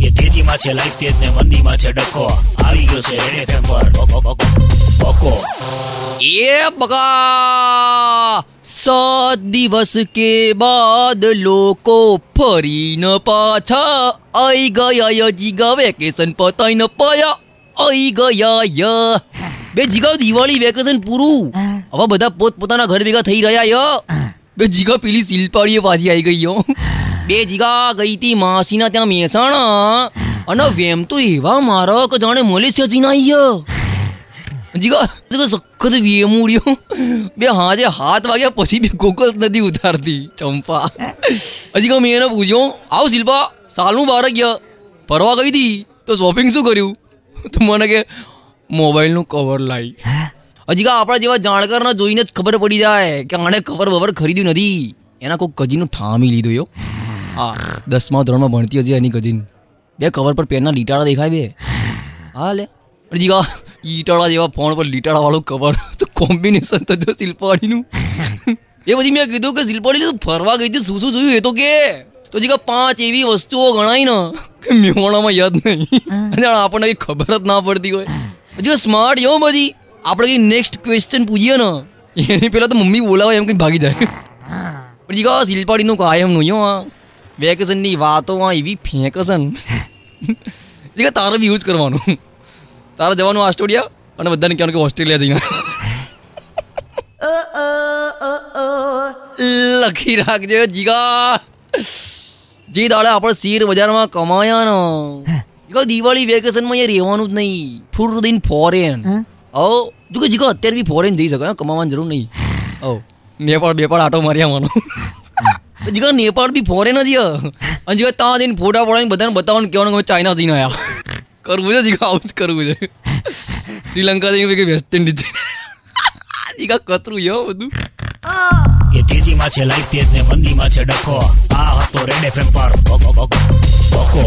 એ તેજીમાં છે લાઈફ તેજ ને મંદીમાં છે ડખો. આવી ગયો છે રેડ એફએમ પર. બકો, એ બગા સાત દિવસ કે બાદ લોકો ફરીને પાછા. આઈ ગયા જીગા વેકેશન પતાઈને પાયા. આઈ ગયા ય. બે જીગા દિવાળી વેકેશન પૂરું. હવે બધા પોત પોતાના ઘર ભેગા થઈ રહ્યા ય. બે જીગા પેલી સિલપાડીએ પાછી આવી ગઈ યો. બે જીગા ગઈ તી માસીના ત્યાં મહેસાણા અને વેમ તો એવા મારો કે જાણે મલેશિયા જીના આવી ય. જીગા જીગા સખત વેમુડ્યો બે હાજે હાથ વાગ્યા પછી બે ગોકલ નથી ઉતારતી. ચંપા. હજી મેં એને પૂછ્યું, આવ શિલ્પા, સાલનું બાર ગયા. ફરવા ગઈ હતી તો શોપિંગ શું કર્યું? તો મને કે, મોબાઈલનું કવર લાવી હજી કા આપણા જેવા જાણકારના જોઈને જ ખબર પડી જાય કે આણે કવર વવર ખરીદ્યું નથી. એના કોઈ કજીનું ઠામી લીધું યો. હા. દસમા ધોરણમાં ભણતી હજી એની કજીન બે કવર પર પેનના લીટાડા દેખાય બે. હા લે. કા ઈટાળા જેવા ફોન પર લીટાડા વાળું કવર. તો કોમ્બિનેશન તો જો શિલ્પાડીનું એ પછી મેં કીધું કે શિલ્પાડી તો ફરવા ગઈ હતી શું શું જોયું એ તો કે. તો જીગા પાંચ એવી વસ્તુઓ ગણાય ને કે મેવાણામાં યાદ નહીં. અને આપણને કઈ ખબર જ ના પડતી હોય. હજી સ્માર્ટ યો બધી. આપણે કઈ નેક્સ્ટ ક્વેશ્ચન પૂછીએ ને એની પહેલાં તો મમ્મી બોલાવે એમ કંઈક ભાગી જાય. પણ જીગા શિલ્પાડીનું કાયમ નહીં યો આ. વેકેશનની વાતો આ એવી ફેંકશન જીગા તારે બી યુઝ કરવાનું તારે જવાનું ઓસ્ટ્રેલિયા અને બધાને કહેવાનું કે ઓસ્ટ્રેલિયા જઈને લખી રાખજો જીગા જે દાડે આપણે શેર બજારમાં કમાયા ને જીગા દિવાળી વેકેશનમાં અહીંયા રહેવાનું જ નહીં ફૂલ દિન ફોરેન ઓ જો કે જીગા અત્યારે બી ફોરેન જઈ શકો કમાવાની જરૂર નહીં ઓ બે પડ આટો મારી આવવાનો જીગા નેપાળ બી ફોરેન જ ય. અને જીગા ત્યાં જઈને ફોટા પડાવીને બધાને બતાવવાનું કહેવાનું કે ચાઇના જઈને આવ્યા કરવું છે જીગા આવું જ કરવું છે. શ્રીલંકા જઈને કે વેસ્ટ ઇન્ડિઝ જીગા કતરું યો બધું? એ તેજીમાં છે લાઈફ તેજ ને મંદીમાં છે ડખો. આ હતો રેડ એફએમ પર. ભોકો ભોકો બકો